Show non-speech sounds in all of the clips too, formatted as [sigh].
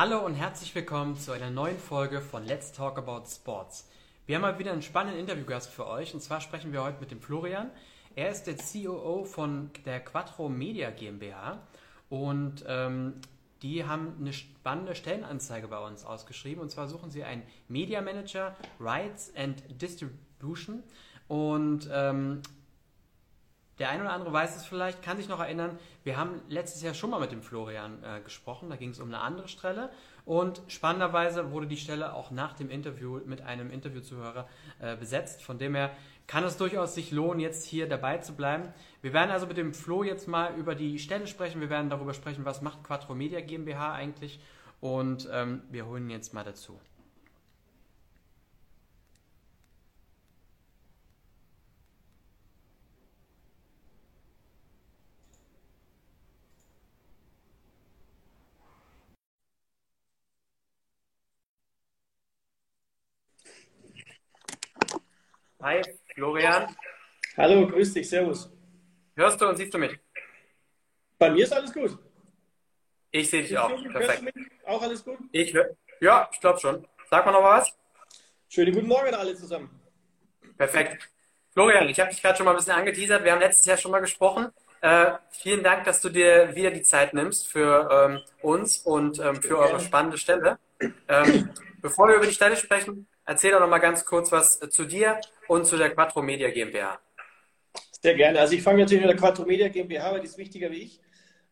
Hallo und herzlich willkommen zu einer neuen Folge von Let's Talk About Sports. Wir haben mal wieder einen spannenden Interviewgast für euch und zwar sprechen wir heute mit dem Florian. Er ist der COO von der Quattro Media GmbH und ähm, die haben eine spannende Stellenanzeige bei uns ausgeschrieben und zwar suchen sie einen Media Manager Rights and Distribution und ähm, der eine oder andere weiß es vielleicht, kann sich noch erinnern, wir haben letztes Jahr schon mal mit dem Florian äh, gesprochen, da ging es um eine andere Stelle. Und spannenderweise wurde die Stelle auch nach dem Interview mit einem Interviewzuhörer äh, besetzt, von dem her kann es durchaus sich lohnen, jetzt hier dabei zu bleiben. Wir werden also mit dem Flo jetzt mal über die Stelle sprechen, wir werden darüber sprechen, was macht Quattro Media GmbH eigentlich. Und ähm, wir holen ihn jetzt mal dazu. Hi, Florian. Hallo, grüß dich, servus. Hörst du und siehst du mich? Bei mir ist alles gut. Ich sehe dich ich auch. Perfekt. Auch alles gut? Ich Ja, ich glaube schon. Sag mal noch was. Schönen guten Morgen alle zusammen. Perfekt. Florian, ich habe dich gerade schon mal ein bisschen angeteasert. Wir haben letztes Jahr schon mal gesprochen. Äh, vielen Dank, dass du dir wieder die Zeit nimmst für ähm, uns und ähm, für eure spannende Stelle. Ähm, bevor wir über die Stelle sprechen, erzähl doch noch mal ganz kurz was zu dir und zu der Quattro Media GmbH. Sehr gerne. Also ich fange natürlich mit der Quattro Media GmbH, weil die ist wichtiger wie ich.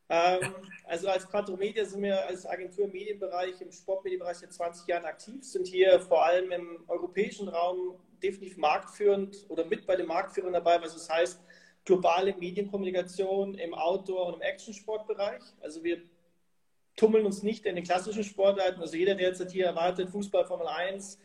Ähm, also als Quattro Media sind wir als Agentur im Medienbereich, im Sportmedienbereich seit 20 Jahren aktiv, sind hier vor allem im europäischen Raum definitiv marktführend oder mit bei den Marktführern dabei, was es das heißt, globale Medienkommunikation im Outdoor- und im Actionsportbereich. Also wir tummeln uns nicht in den klassischen Sportarten. Also jeder, der jetzt hier erwartet, Fußball, Formel 1,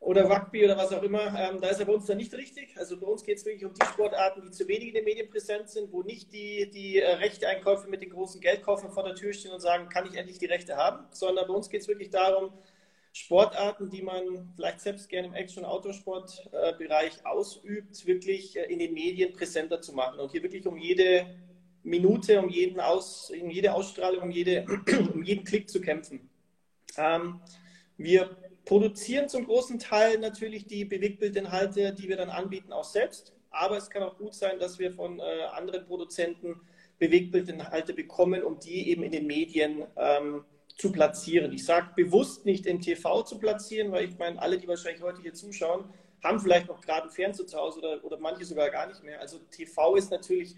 oder Rugby oder was auch immer, ähm, da ist er bei uns dann nicht richtig. Also bei uns geht es wirklich um die Sportarten, die zu wenig in den Medien präsent sind, wo nicht die, die äh, Rechteeinkäufe mit den großen Geldkoffern vor der Tür stehen und sagen, kann ich endlich die Rechte haben, sondern bei uns geht es wirklich darum, Sportarten, die man vielleicht selbst gerne im Action- und Autosportbereich äh, ausübt, wirklich äh, in den Medien präsenter zu machen und hier wirklich um jede Minute, um, jeden Aus, um jede Ausstrahlung, um, jede, [clears throat] um jeden Klick zu kämpfen. Ähm, wir produzieren zum großen Teil natürlich die Bewegbildinhalte, die wir dann anbieten, auch selbst. Aber es kann auch gut sein, dass wir von äh, anderen Produzenten Bewegbildinhalte bekommen, um die eben in den Medien ähm, zu platzieren. Ich sage bewusst nicht im TV zu platzieren, weil ich meine, alle, die wahrscheinlich heute hier zuschauen, haben vielleicht noch gerade ein Fernseher zu Hause oder, oder manche sogar gar nicht mehr. Also TV ist natürlich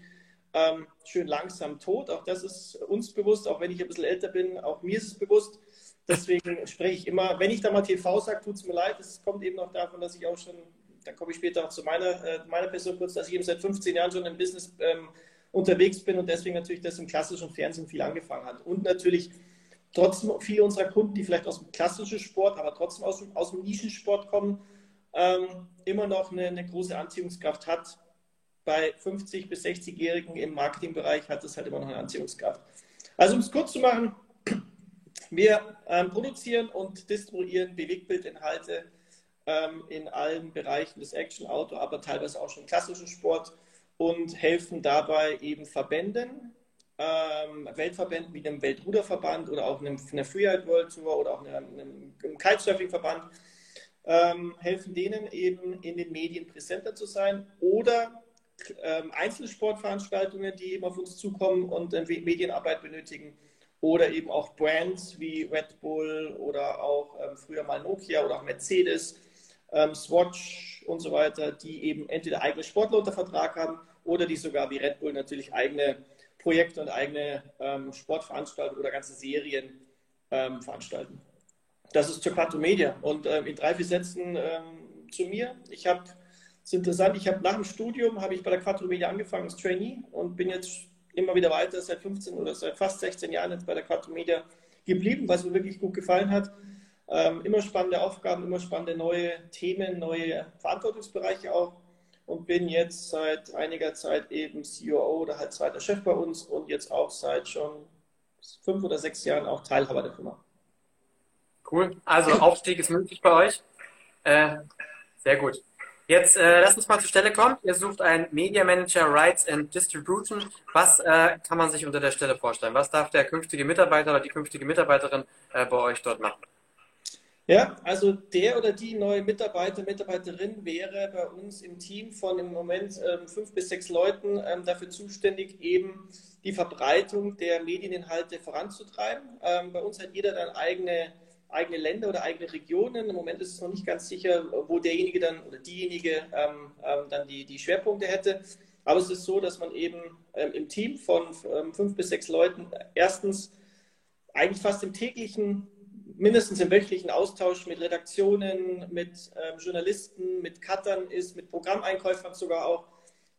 ähm, schön langsam tot. Auch das ist uns bewusst, auch wenn ich ein bisschen älter bin, auch mir ist es bewusst. Deswegen spreche ich immer, wenn ich da mal TV sage, tut es mir leid. Es kommt eben noch davon, dass ich auch schon, da komme ich später auch zu meiner, äh, meiner Person kurz, dass ich eben seit 15 Jahren schon im Business ähm, unterwegs bin und deswegen natürlich das im klassischen Fernsehen viel angefangen hat. Und natürlich trotzdem viele unserer Kunden, die vielleicht aus dem klassischen Sport, aber trotzdem aus dem, aus dem Nischensport kommen, ähm, immer noch eine, eine große Anziehungskraft hat. Bei 50- bis 60-Jährigen im Marketingbereich hat es halt immer noch eine Anziehungskraft. Also um es kurz zu machen, wir ähm, produzieren und distribuieren Bewegbildinhalte ähm, in allen Bereichen des Action, Auto, aber teilweise auch schon klassischen Sport und helfen dabei eben Verbänden, ähm, Weltverbänden wie dem Weltruderverband oder auch einem, einer Freeride World Tour oder auch einem, einem Kitesurfing-Verband, ähm, helfen denen eben in den Medien präsenter zu sein oder ähm, Einzelsportveranstaltungen, die eben auf uns zukommen und äh, Medienarbeit benötigen oder eben auch Brands wie Red Bull oder auch ähm, früher mal Nokia oder auch Mercedes, ähm, Swatch und so weiter, die eben entweder eigene Sportler unter Vertrag haben oder die sogar wie Red Bull natürlich eigene Projekte und eigene ähm, Sportveranstaltungen oder ganze Serien ähm, veranstalten. Das ist zur Quattro Media. Und ähm, in drei, vier Sätzen ähm, zu mir. Ich habe, es ist interessant, ich habe nach dem Studium, habe ich bei der Quattro Media angefangen als Trainee und bin jetzt immer wieder weiter, seit 15 oder seit fast 16 Jahren jetzt bei der Quattro Media geblieben, was mir wirklich gut gefallen hat. Ähm, immer spannende Aufgaben, immer spannende neue Themen, neue Verantwortungsbereiche auch und bin jetzt seit einiger Zeit eben CEO oder halt zweiter Chef bei uns und jetzt auch seit schon fünf oder sechs Jahren auch Teilhaber der Firma. Cool. Also Aufstieg ist möglich bei euch. Äh, sehr gut. Jetzt äh, lass uns mal zur Stelle kommen. Ihr sucht einen Media Manager Rights and Distribution. Was äh, kann man sich unter der Stelle vorstellen? Was darf der künftige Mitarbeiter oder die künftige Mitarbeiterin äh, bei euch dort machen? Ja, also der oder die neue Mitarbeiter, Mitarbeiterin wäre bei uns im Team von im Moment ähm, fünf bis sechs Leuten ähm, dafür zuständig, eben die Verbreitung der Medieninhalte voranzutreiben. Ähm, bei uns hat jeder dann eigene, eigene Länder oder eigene Regionen. Im Moment ist es noch nicht ganz sicher, wo derjenige dann oder diejenige ähm, ähm, dann die, die Schwerpunkte hätte. Aber es ist so, dass man eben ähm, im Team von fünf bis sechs Leuten erstens eigentlich fast im täglichen mindestens im wöchentlichen Austausch mit Redaktionen, mit ähm, Journalisten, mit Cuttern ist, mit Programmeinkäufern sogar auch,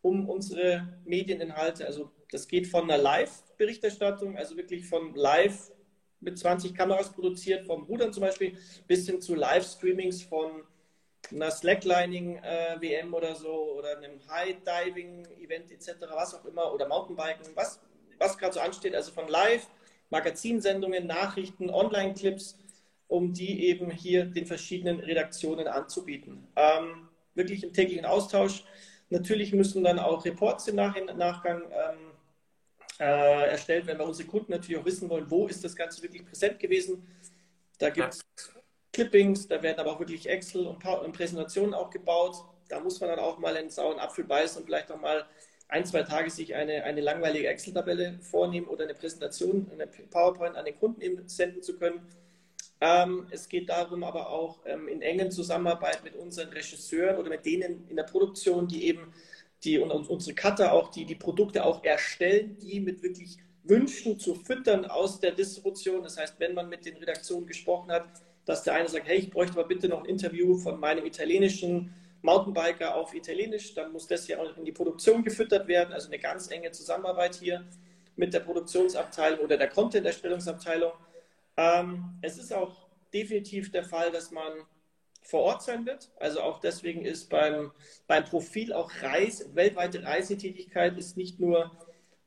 um unsere Medieninhalte, also das geht von einer Live-Berichterstattung, also wirklich von Live mit 20 Kameras produziert, vom Rudern zum Beispiel, bis hin zu Live-Streamings von einer Slacklining-WM äh, oder so oder einem High-Diving-Event etc., was auch immer, oder Mountainbiken, was, was gerade so ansteht, also von Live, Magazinsendungen, Nachrichten, Online-Clips um die eben hier den verschiedenen Redaktionen anzubieten. Ähm, wirklich im täglichen Austausch. Natürlich müssen dann auch Reports im Nach Nachgang ähm, äh, erstellt werden, weil unsere Kunden natürlich auch wissen wollen, wo ist das Ganze wirklich präsent gewesen. Da gibt es. Clippings, da werden aber auch wirklich Excel und, und, Präsentationen auch gebaut. Da muss man dann auch mal einen sauren Apfel beißen und vielleicht auch mal ein, zwei Tage sich eine, eine langweilige Excel-Tabelle vornehmen oder eine Präsentation, eine PowerPoint an den Kunden senden zu können. Ähm, es geht darum, aber auch ähm, in engen Zusammenarbeit mit unseren Regisseuren oder mit denen in der Produktion, die eben die und unsere Cutter auch, die die Produkte auch erstellen, die mit wirklich Wünschen zu füttern aus der Distribution. Das heißt, wenn man mit den Redaktionen gesprochen hat, dass der eine sagt, hey, ich bräuchte aber bitte noch ein Interview von meinem italienischen Mountainbiker auf Italienisch, dann muss das ja auch in die Produktion gefüttert werden. Also eine ganz enge Zusammenarbeit hier mit der Produktionsabteilung oder der Content-Erstellungsabteilung. Ähm, es ist auch definitiv der Fall, dass man vor Ort sein wird. Also auch deswegen ist beim, beim Profil auch Reis, weltweite Reisetätigkeit ist nicht nur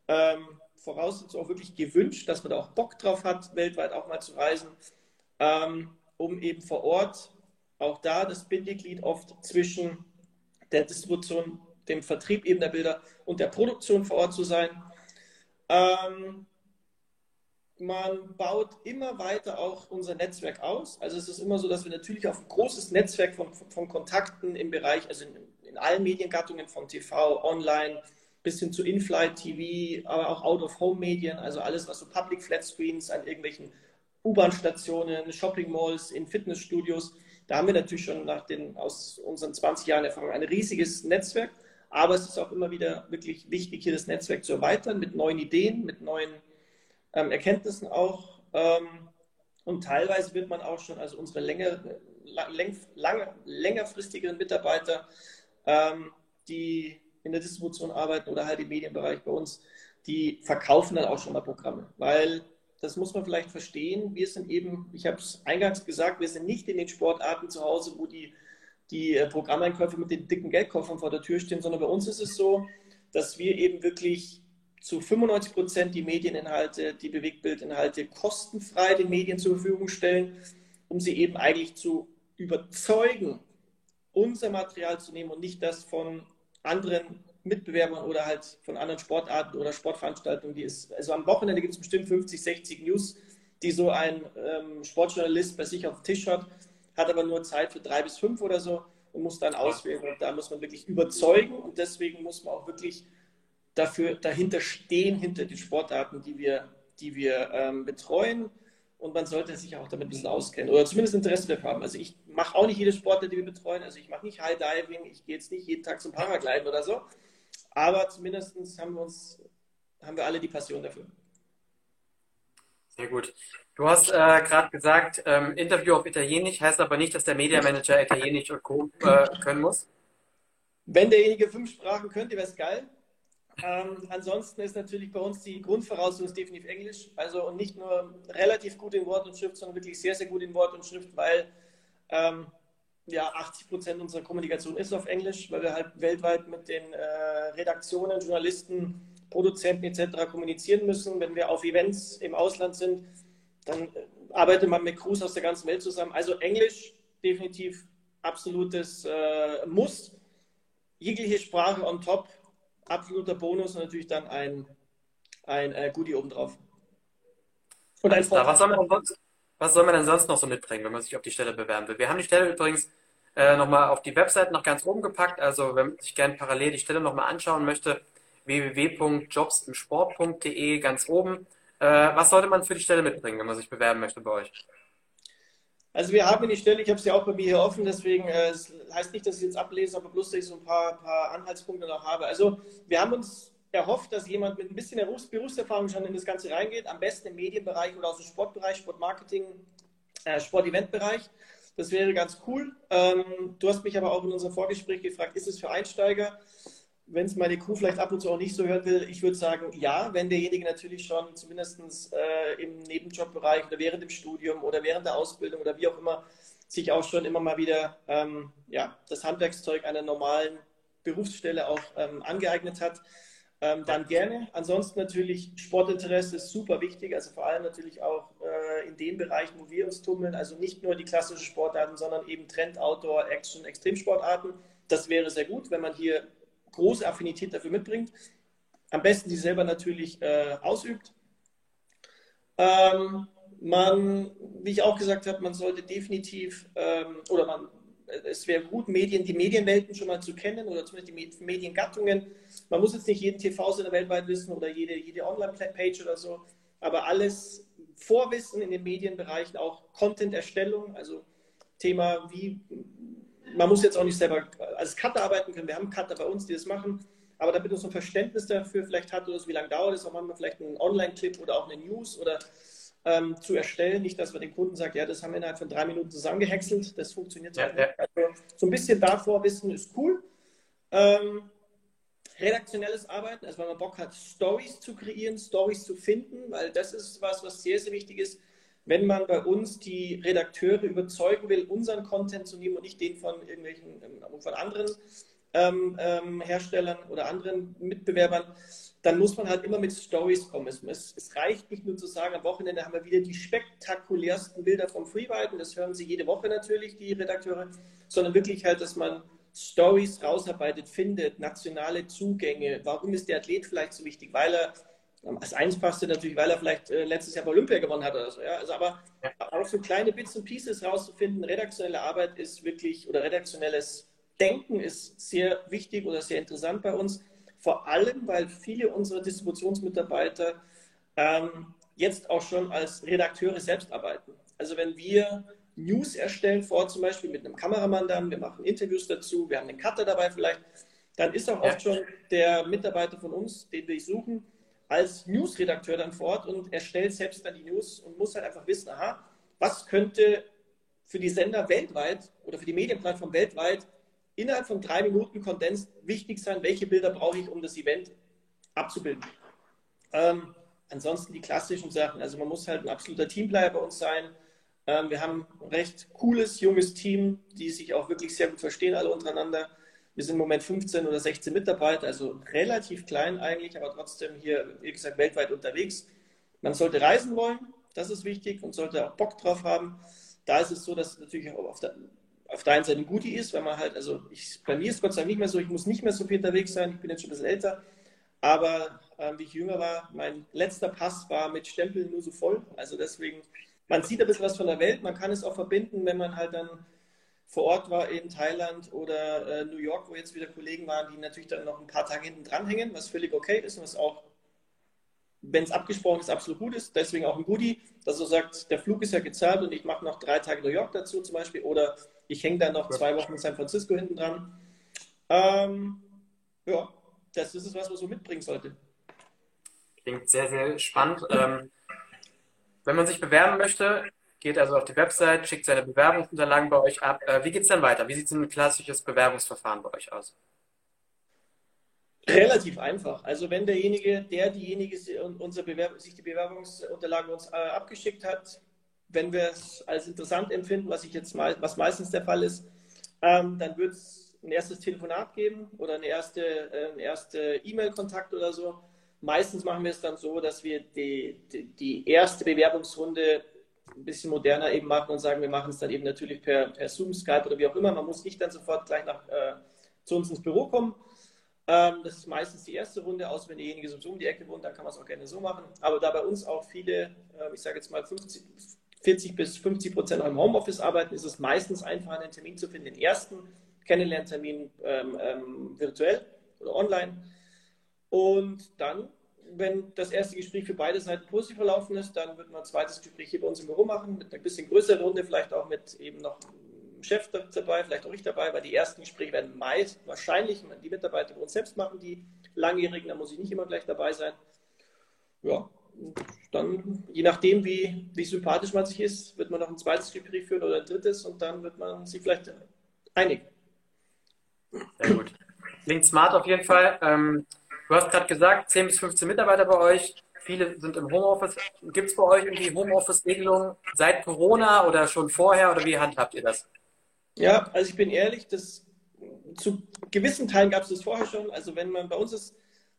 ähm, Voraussetzung auch wirklich gewünscht, dass man da auch Bock drauf hat, weltweit auch mal zu reisen, ähm, um eben vor Ort auch da das Bindeglied oft zwischen der Distribution, dem Vertrieb eben der Bilder und der Produktion vor Ort zu sein. Ähm, man baut immer weiter auch unser Netzwerk aus. Also es ist immer so, dass wir natürlich auf ein großes Netzwerk von, von Kontakten im Bereich, also in, in allen Mediengattungen von TV, Online, bis hin zu In-Flight TV, aber auch Out-of-Home-Medien, also alles, was so Public Flat Screens an irgendwelchen U-Bahn-Stationen, Shopping-Malls, in Fitnessstudios, da haben wir natürlich schon nach den, aus unseren 20 Jahren Erfahrung ein riesiges Netzwerk. Aber es ist auch immer wieder wirklich wichtig, hier das Netzwerk zu erweitern mit neuen Ideen, mit neuen ähm, Erkenntnissen auch. Ähm, und teilweise wird man auch schon, also unsere länger, läng, lange, längerfristigeren Mitarbeiter, ähm, die in der Distribution arbeiten oder halt im Medienbereich bei uns, die verkaufen dann auch schon mal Programme. Weil das muss man vielleicht verstehen. Wir sind eben, ich habe es eingangs gesagt, wir sind nicht in den Sportarten zu Hause, wo die, die äh, Programmeinkäufer mit den dicken Geldkoffern vor der Tür stehen, sondern bei uns ist es so, dass wir eben wirklich zu 95 Prozent die Medieninhalte, die Bewegtbildinhalte kostenfrei den Medien zur Verfügung stellen, um sie eben eigentlich zu überzeugen, unser Material zu nehmen und nicht das von anderen Mitbewerbern oder halt von anderen Sportarten oder Sportveranstaltungen, die es, also am Wochenende gibt es bestimmt 50, 60 News, die so ein ähm, Sportjournalist bei sich auf dem Tisch hat, hat aber nur Zeit für drei bis fünf oder so und muss dann auswählen. Und da muss man wirklich überzeugen und deswegen muss man auch wirklich dafür dahinter stehen, hinter den Sportarten, die wir, die wir ähm, betreuen. Und man sollte sich auch damit ein bisschen auskennen oder zumindest Interesse dafür haben. Also ich mache auch nicht jede Sportart, die wir betreuen. Also ich mache nicht High Diving, ich gehe jetzt nicht jeden Tag zum Paragliden oder so. Aber zumindest haben wir uns, haben wir alle die Passion dafür. Sehr gut. Du hast äh, gerade gesagt, ähm, Interview auf Italienisch heißt aber nicht, dass der Media Manager Italienisch und Co. Äh, können muss. Wenn derjenige fünf Sprachen könnte, wäre es geil. Ähm, ansonsten ist natürlich bei uns die Grundvoraussetzung definitiv Englisch. Also und nicht nur relativ gut in Wort und Schrift, sondern wirklich sehr, sehr gut in Wort und Schrift, weil ähm, ja, 80 Prozent unserer Kommunikation ist auf Englisch, weil wir halt weltweit mit den äh, Redaktionen, Journalisten, Produzenten etc. kommunizieren müssen. Wenn wir auf Events im Ausland sind, dann äh, arbeitet man mit Crews aus der ganzen Welt zusammen. Also Englisch definitiv absolutes äh, Muss. jegliche Sprache on top, absoluter Bonus und natürlich dann ein, ein äh, Goodie obendrauf. Und ein was, soll man sonst, was soll man denn sonst noch so mitbringen, wenn man sich auf die Stelle bewerben will? Wir haben die Stelle übrigens äh, nochmal auf die Website noch ganz oben gepackt. Also wenn man sich gerne parallel die Stelle nochmal anschauen möchte, www.jobsimsport.de ganz oben. Äh, was sollte man für die Stelle mitbringen, wenn man sich bewerben möchte bei euch? Also wir haben die Stelle, ich habe sie auch bei mir hier offen, deswegen äh, es heißt nicht, dass ich jetzt ablese, aber bloß, dass ich so ein paar, paar Anhaltspunkte noch habe. Also wir haben uns erhofft, dass jemand mit ein bisschen Berufserfahrung schon in das Ganze reingeht, am besten im Medienbereich oder aus dem Sportbereich, Sportmarketing, äh, Sporteventbereich. Das wäre ganz cool. Ähm, du hast mich aber auch in unserem Vorgespräch gefragt, ist es für Einsteiger? Wenn es meine Crew vielleicht ab und zu auch nicht so hören will, ich würde sagen, ja, wenn derjenige natürlich schon zumindest äh, im Nebenjobbereich oder während dem Studium oder während der Ausbildung oder wie auch immer sich auch schon immer mal wieder ähm, ja, das Handwerkszeug einer normalen Berufsstelle auch ähm, angeeignet hat, ähm, dann gerne. Ansonsten natürlich Sportinteresse ist super wichtig, also vor allem natürlich auch äh, in den Bereichen, wo wir uns tummeln, also nicht nur die klassischen Sportarten, sondern eben Trend, Outdoor, Action, Extremsportarten. Das wäre sehr gut, wenn man hier große Affinität dafür mitbringt. Am besten sie selber natürlich äh, ausübt. Ähm, man, wie ich auch gesagt habe, man sollte definitiv, ähm, oder man, es wäre gut, Medien, die Medienwelten schon mal zu kennen oder zumindest die Mediengattungen. Man muss jetzt nicht jeden TV-Sender weltweit wissen oder jede, jede Online-Page oder so, aber alles Vorwissen in den Medienbereichen, auch Content-Erstellung, also Thema, wie man muss jetzt auch nicht selber als Cutter arbeiten können. Wir haben Cutter bei uns, die das machen. Aber damit man so ein Verständnis dafür vielleicht hat, oder so, wie lange dauert es, auch manchmal vielleicht einen Online-Clip oder auch eine News oder ähm, zu erstellen. Nicht, dass man den Kunden sagt, ja, das haben wir innerhalb von drei Minuten zusammengehäckselt. Das funktioniert ja, ja. Also, so ein bisschen davor wissen ist cool. Ähm, redaktionelles Arbeiten, also wenn man Bock hat, Stories zu kreieren, Stories zu finden, weil das ist was, was sehr, sehr wichtig ist wenn man bei uns die Redakteure überzeugen will, unseren Content zu nehmen und nicht den von irgendwelchen, ähm, von anderen ähm, ähm, Herstellern oder anderen Mitbewerbern, dann muss man halt immer mit Stories kommen. Es, es, reicht nicht nur zu sagen, am Wochenende haben wir wieder die spektakulärsten Bilder vom Freeride das hören Sie jede Woche natürlich, die Redakteure, sondern wirklich halt, dass man Stories rausarbeitet, findet, nationale Zugänge. Warum ist der Athlet vielleicht so wichtig? Weil er das Einfachste natürlich, weil er vielleicht äh, letztes Jahr bei Olympia gewonnen hat oder so. Ja? Also aber auch so kleine Bits und Pieces rauszufinden, redaktionelle Arbeit ist wirklich oder redaktionelles Denken ist sehr wichtig oder sehr interessant bei uns. Vor allem, weil viele unserer Distributionsmitarbeiter ähm, jetzt auch schon als Redakteure selbst arbeiten. Also wenn wir News erstellen, vor zum Beispiel mit einem Kameramann dann, wir machen Interviews dazu, wir haben einen Cutter dabei vielleicht, dann ist auch oft schon der Mitarbeiter von uns, den wir suchen, als Newsredakteur dann fort und erstellt selbst dann die News und muss halt einfach wissen, aha, was könnte für die Sender weltweit oder für die Medienplattform weltweit innerhalb von drei Minuten Kondens wichtig sein, welche Bilder brauche ich, um das Event abzubilden. Ähm, ansonsten die klassischen Sachen, also man muss halt ein absoluter Teamplayer bei uns sein. Ähm, wir haben ein recht cooles, junges Team, die sich auch wirklich sehr gut verstehen, alle untereinander. Wir sind im Moment 15 oder 16 Mitarbeiter, also relativ klein eigentlich, aber trotzdem hier, wie gesagt, weltweit unterwegs. Man sollte reisen wollen, das ist wichtig und sollte auch Bock drauf haben. Da ist es so, dass es natürlich auch auf der, auf der einen Seite Goodie ist, weil man halt, also ich, bei mir ist Gott sei Dank nicht mehr so, ich muss nicht mehr so viel unterwegs sein, ich bin jetzt schon ein bisschen älter, aber äh, wie ich jünger war, mein letzter Pass war mit Stempeln nur so voll. Also deswegen, man sieht ein bisschen was von der Welt, man kann es auch verbinden, wenn man halt dann vor Ort war in Thailand oder äh, New York, wo jetzt wieder Kollegen waren, die natürlich dann noch ein paar Tage hinten dranhängen, was völlig okay ist und was auch, wenn es abgesprochen ist, absolut gut ist. Deswegen auch ein Goodie, dass er sagt, der Flug ist ja gezahlt und ich mache noch drei Tage New York dazu zum Beispiel oder ich hänge dann noch zwei Wochen in San Francisco hinten dran. Ähm, ja, das ist es, was man so mitbringen sollte. Klingt sehr, sehr spannend. Ähm, wenn man sich bewerben möchte, geht also auf die Website, schickt seine Bewerbungsunterlagen bei euch ab. Äh, wie geht es dann weiter? Wie sieht ein klassisches Bewerbungsverfahren bei euch aus? Relativ einfach. Also wenn derjenige, der diejenige unser Bewerb sich die Bewerbungsunterlagen uns äh, abgeschickt hat, wenn wir es als interessant empfinden, was ich jetzt mal, was meistens der Fall ist, ähm, dann wird es ein erstes Telefonat geben oder eine erste, äh, erste E-Mail-Kontakt oder so. Meistens machen wir es dann so, dass wir die, die, die erste Bewerbungsrunde ein bisschen moderner eben machen und sagen, wir machen es dann eben natürlich per, per Zoom, Skype oder wie auch immer. Man muss nicht dann sofort gleich nach äh, zu uns ins Büro kommen. Ähm, das ist meistens die erste Runde, außer wenn derjenige so um die Ecke wohnt, dann kann man es auch gerne so machen. Aber da bei uns auch viele, äh, ich sage jetzt mal 50, 40 bis 50 Prozent im Homeoffice arbeiten, ist es meistens einfach, einen Termin zu finden, den ersten Kennenlerntermin ähm, ähm, virtuell oder online. Und dann, wenn das erste Gespräch für beide Seiten positiv verlaufen ist, dann wird man ein zweites Gespräch hier bei uns im Büro machen, mit einer bisschen größeren Runde, vielleicht auch mit eben noch Chef dabei, vielleicht auch ich dabei, weil die ersten Gespräche werden meist wahrscheinlich die Mitarbeiter bei uns selbst machen, die Langjährigen, da muss ich nicht immer gleich dabei sein. Ja, dann, je nachdem, wie, wie sympathisch man sich ist, wird man noch ein zweites Gespräch führen oder ein drittes und dann wird man sich vielleicht einig. Sehr gut. Klingt smart auf jeden Fall. Ähm, du hast gerade gesagt, 10 bis 15 Mitarbeiter bei euch. Viele sind im Homeoffice. Gibt es bei euch irgendwie Homeoffice-Regelungen seit Corona oder schon vorher oder wie handhabt ihr das? Ja, also ich bin ehrlich, das, zu gewissen Teilen gab es das vorher schon. Also wenn man bei uns ist,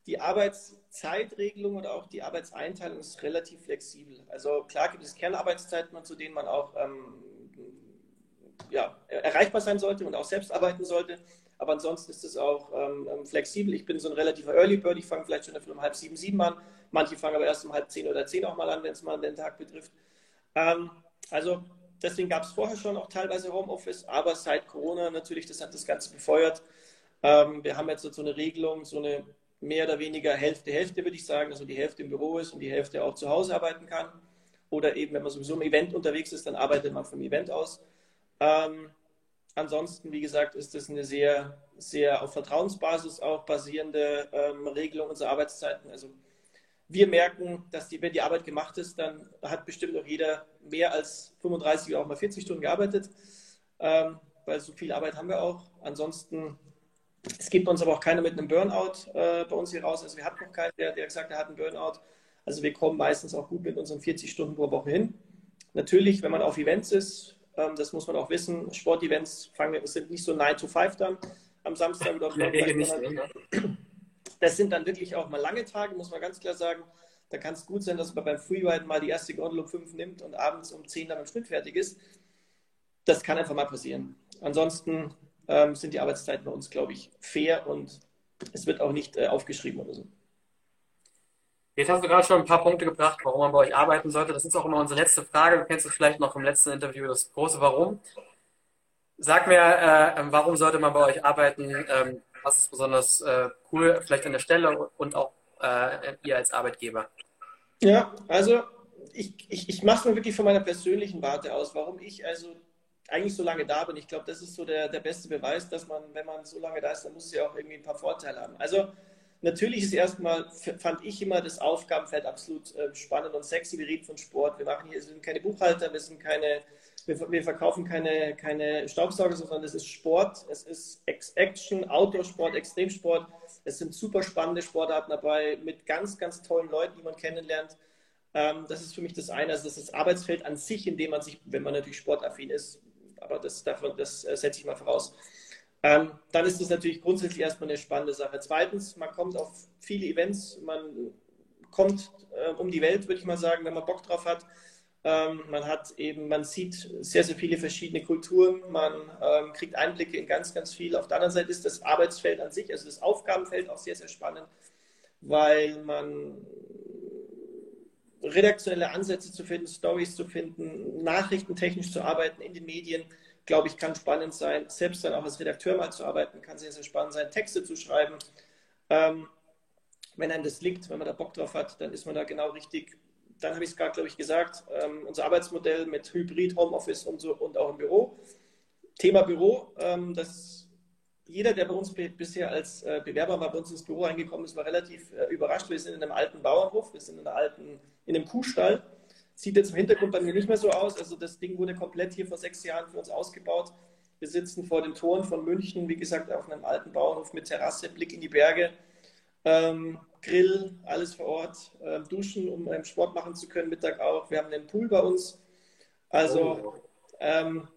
die Arbeitszeitregelung oder auch die Arbeitseinteilung ist relativ flexibel. Also klar gibt es Kernarbeitszeiten, zu denen man auch ähm, ja, erreichbar sein sollte und auch selbst arbeiten sollte. Aber ansonsten ist es auch ähm, ähm flexibel. Ich bin so ein relativer Early Bird. Ich fange vielleicht schon um halb sieben, sieben an. Manche fangen aber erst um halb zehn oder zehn auch mal an, wenn es mal den Tag betrifft. Ähm, also deswegen gab es vorher schon auch teilweise Homeoffice, aber seit Corona natürlich, das hat das Ganze befeuert. Ähm, wir haben jetzt so eine Regelung, so eine mehr oder weniger Hälfte, Hälfte würde ich sagen, also die Hälfte im Büro ist und die Hälfte auch zu Hause arbeiten kann. Oder eben, wenn man sowieso im Event unterwegs ist, dann arbeitet man vom Event aus. Ähm, ansonsten, wie gesagt, ist das eine sehr, sehr auf Vertrauensbasis auch basierende ähm, Regelung unserer Arbeitszeiten. Also wir merken, dass die, wenn die Arbeit gemacht ist, dann hat bestimmt auch jeder mehr als 35 oder auch mal 40 Stunden gearbeitet, ähm, weil so viel Arbeit haben wir auch. Ansonsten, es gibt uns aber auch keiner mit einem Burnout äh, bei uns hier raus. Also wir hatten noch keinen, der, der gesagt hat, er hat einen Burnout. Also wir kommen meistens auch gut mit unseren 40 Stunden pro Woche hin. Natürlich, wenn man auf Events ist, das muss man auch wissen, Sportevents fangen, sind nicht so 9 to 5 dann am Samstag oder am Sonntag. Das sind dann wirklich auch mal lange Tage, muss man ganz klar sagen. Da kann es gut sein, dass man beim Freeriden mal die erste Gondel um 5 nimmt und abends um 10 dann im Schnitt fertig ist. Das kann einfach mal passieren. Ansonsten ähm, sind die Arbeitszeiten bei uns, glaube ich, fair und es wird auch nicht äh, aufgeschrieben oder so. Jetzt hast du gerade schon ein paar Punkte gebracht, warum man bei euch arbeiten sollte. Das ist auch immer unsere letzte Frage. Du kennst es vielleicht noch im letzten Interview, das große Warum. Sag mir, äh, warum sollte man bei euch arbeiten? Ähm, was ist besonders äh, cool, vielleicht an der Stelle und auch äh, ihr als Arbeitgeber? Ja, also ich, ich, ich mache es mir wirklich von meiner persönlichen Warte aus, warum ich also eigentlich so lange da bin. Ich glaube, das ist so der, der beste Beweis, dass man, wenn man so lange da ist, dann muss es ja auch irgendwie ein paar Vorteile haben. Also natürlich ist erstmal, fand ich immer das Aufgabenfeld absolut äh, spannend und sexy. Wir reden von Sport. Wir machen hier, sind keine Buchhalter, wir sind keine wir, wir, verkaufen keine, keine Staubsauger, sondern es ist Sport, es ist Action, Outdoor-Sport, Extremsport. Es sind super spannende Sportarten dabei mit ganz, ganz tollen Leuten, die man kennenlernt. Ähm, das ist für mich das eine, also das ist das Arbeitsfeld an sich, in dem man sich, wenn man natürlich sportaffin ist, aber das, davon, das äh, setze ich mal voraus. Ähm, dann ist es natürlich grundsätzlich erstmal eine spannende Sache. Zweitens, man kommt auf viele Events, man kommt äh, um die Welt, würde ich mal sagen, wenn man Bock drauf hat. Ähm, man hat eben, man sieht sehr, sehr viele verschiedene Kulturen, man ähm, kriegt Einblicke in ganz, ganz viel. Auf der anderen Seite ist das Arbeitsfeld an sich, also das Aufgabenfeld auch sehr, sehr spannend, weil man redaktionelle Ansätze zu finden, Stories zu finden, nachrichtentechnisch zu arbeiten in den Medien, glaube ich, kann spannend sein. Selbst dann auch als Redakteur mal zu arbeiten, kann sehr, sehr spannend sein, Texte zu schreiben. Ähm, wenn einem das liegt, wenn man da Bock drauf hat, dann ist man da genau richtig dann habe ich es gerade, glaube ich, gesagt, ähm, unser Arbeitsmodell mit Hybrid, Homeoffice und, so, und auch im Büro. Thema Büro, ähm, das jeder, der bei uns bisher als äh, Bewerber mal bei uns ins Büro reingekommen ist, war relativ äh, überrascht. Wir sind in einem alten Bauernhof, wir sind in, alten, in einem Kuhstall. Sieht jetzt im Hintergrund bei mir nicht mehr so aus. Also das Ding wurde komplett hier vor sechs Jahren für uns ausgebaut. Wir sitzen vor den Toren von München, wie gesagt, auf einem alten Bauernhof mit Terrasse, Blick in die Berge. Ähm, Grill, alles vor Ort, äh, duschen, um ähm, Sport machen zu können, Mittag auch. Wir haben einen Pool bei uns. Also ähm,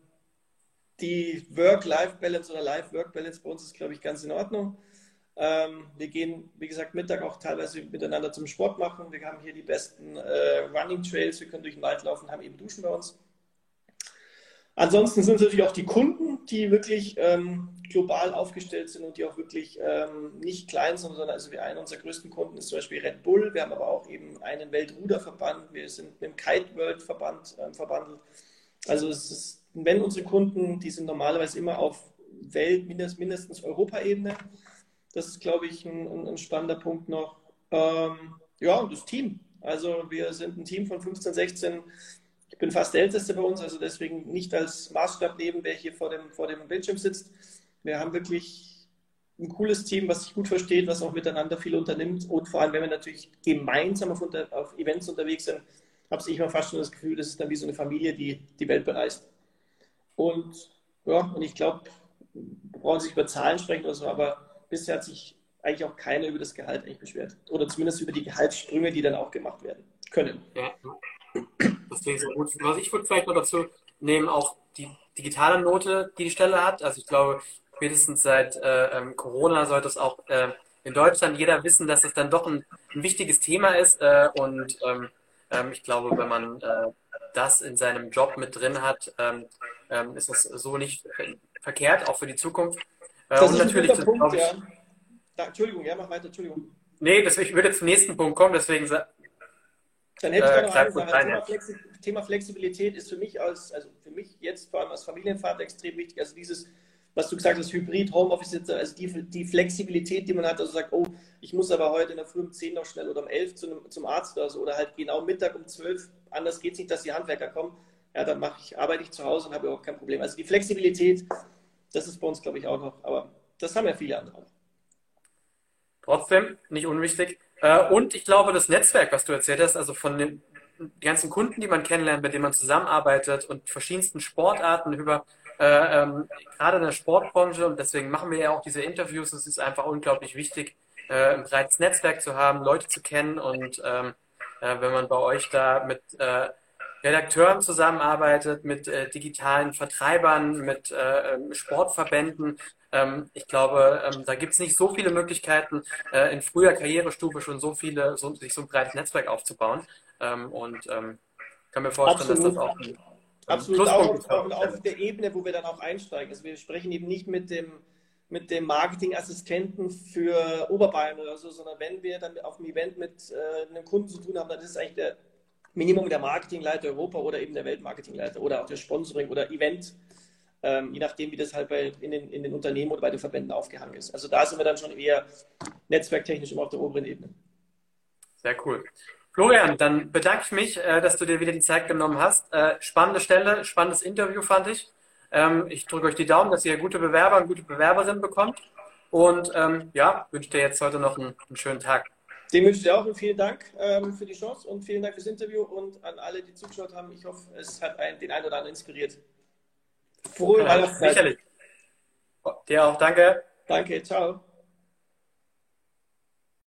die Work-Life-Balance oder Life-Work-Balance bei uns ist, glaube ich, ganz in Ordnung. Ähm, wir gehen, wie gesagt, Mittag auch teilweise miteinander zum Sport machen. Wir haben hier die besten äh, Running Trails. Wir können durch den Wald laufen, haben eben Duschen bei uns. Ansonsten sind es natürlich auch die Kunden, die wirklich ähm, global aufgestellt sind und die auch wirklich ähm, nicht klein sind, sondern also wir, einer unserer größten Kunden ist zum Beispiel Red Bull. Wir haben aber auch eben einen Weltruderverband. Wir sind mit dem Kite World Verband ähm, verbandelt. Also es ist, wenn unsere Kunden, die sind normalerweise immer auf Welt, mindest, mindestens Europaebene. Das ist, glaube ich, ein, ein spannender Punkt noch. Ähm, ja, und das Team. Also wir sind ein Team von 15, 16 ich bin fast der Älteste bei uns, also deswegen nicht als Maßstab nehmen, wer hier vor dem, vor dem Bildschirm sitzt. Wir haben wirklich ein cooles Team, was sich gut versteht, was auch miteinander viel unternimmt. Und vor allem, wenn wir natürlich gemeinsam auf, unter, auf Events unterwegs sind, habe ich immer fast schon das Gefühl, das ist dann wie so eine Familie, die die Welt bereist. Und ja, und ich glaube, brauchen sich über Zahlen sprechen oder so, aber bisher hat sich eigentlich auch keiner über das Gehalt eigentlich beschwert. Oder zumindest über die Gehaltssprünge, die dann auch gemacht werden können. Ja. Das klingt sehr gut. Was ich würde vielleicht noch dazu nehmen, auch die digitale Note, die die Stelle hat. Also ich glaube, spätestens seit äh, ähm, Corona sollte es auch äh, in Deutschland jeder wissen, dass es dann doch ein, ein wichtiges Thema ist. Äh, und ähm, ähm ich glaube, wenn man äh, das in seinem Job mit drin hat, ähm, ist das so nicht verkehrt, auch für die Zukunft. Äh, das und ist natürlich, ein Punkt, ich, ja. Da, Entschuldigung, ja, mach weiter, Entschuldigung. Nee, deswegen, ich würde zum nächsten Punkt kommen, deswegen dann hätte ich da noch eine Sache. Thema, Flexi Thema, Flexibilität ist für mich als, also für mich jetzt vor allem als Familienvater extrem wichtig. Also dieses, was du gesagt hast, Hybrid, Homeoffice, also die, die Flexibilität, die man hat, also sagt, oh, ich muss aber heute in der Früh um 10 noch schnell oder um 11 zu zum Arzt oder so, oder halt genau Mittag um 12, anders geht es nicht, dass die Handwerker kommen. Ja, dann mache ich, arbeite ich zu Hause und habe überhaupt kein Problem. Also die Flexibilität, das ist bei uns, glaube ich, auch noch, aber das haben ja viele andere auch. Trotzdem, nicht unwichtig. Äh, und ich glaube, das Netzwerk, was du erzählt hast, also von den ganzen Kunden, die man kennenlernt, mit denen man zusammenarbeitet und verschiedensten Sportarten über äh, ähm, gerade in der Sportbranche und deswegen machen wir ja auch diese Interviews. Es ist einfach unglaublich wichtig, äh, ein breites Netzwerk zu haben, Leute zu kennen und ähm, äh, wenn man bei euch da mit äh, Redakteuren zusammenarbeitet, mit äh, digitalen Vertreibern, mit äh, ähm, Sportverbänden. Ähm, ich glaube, ähm, da gibt es nicht so viele Möglichkeiten, äh, in früher Karrierestufe schon so viele, so, sich so ein breites Netzwerk aufzubauen. Ähm, und ähm, kann mir vorstellen, Absolut. dass das auch ein, Absolut, auch, auch auf der Ebene, wo wir dann auch einsteigen. Also wir sprechen eben nicht mit dem mit dem Marketingassistenten für Oberbayern oder so, sondern wenn wir dann auf dem Event mit äh, einem Kunden zu tun haben, dann ist es eigentlich der Minimum der Marketingleiter Europa oder eben der Weltmarketingleiter oder auch der Sponsoring oder Event, ähm, je nachdem, wie das halt bei, in, den, in den Unternehmen oder bei den Verbänden aufgehangen ist. Also da sind wir dann schon eher netzwerktechnisch immer auf der oberen Ebene. Sehr cool. Florian, dann bedanke ich mich, äh, dass du dir wieder die Zeit genommen hast. Äh, spannende Stelle, spannendes Interview fand ich. Ähm, ich drücke euch die Daumen, dass ihr gute Bewerber und gute Bewerberinnen bekommt. Und ähm, ja, wünsche dir jetzt heute noch einen, einen schönen Tag. Dem wünsche ich dir auch und vielen Dank ähm, für die Chance und vielen Dank fürs Interview und an alle, die zugeschaut haben. Ich hoffe, es hat einen, den einen oder anderen inspiriert. Frohe ja, Weihnachtszeit. Sicherlich. Dir auch, danke. Danke, ciao.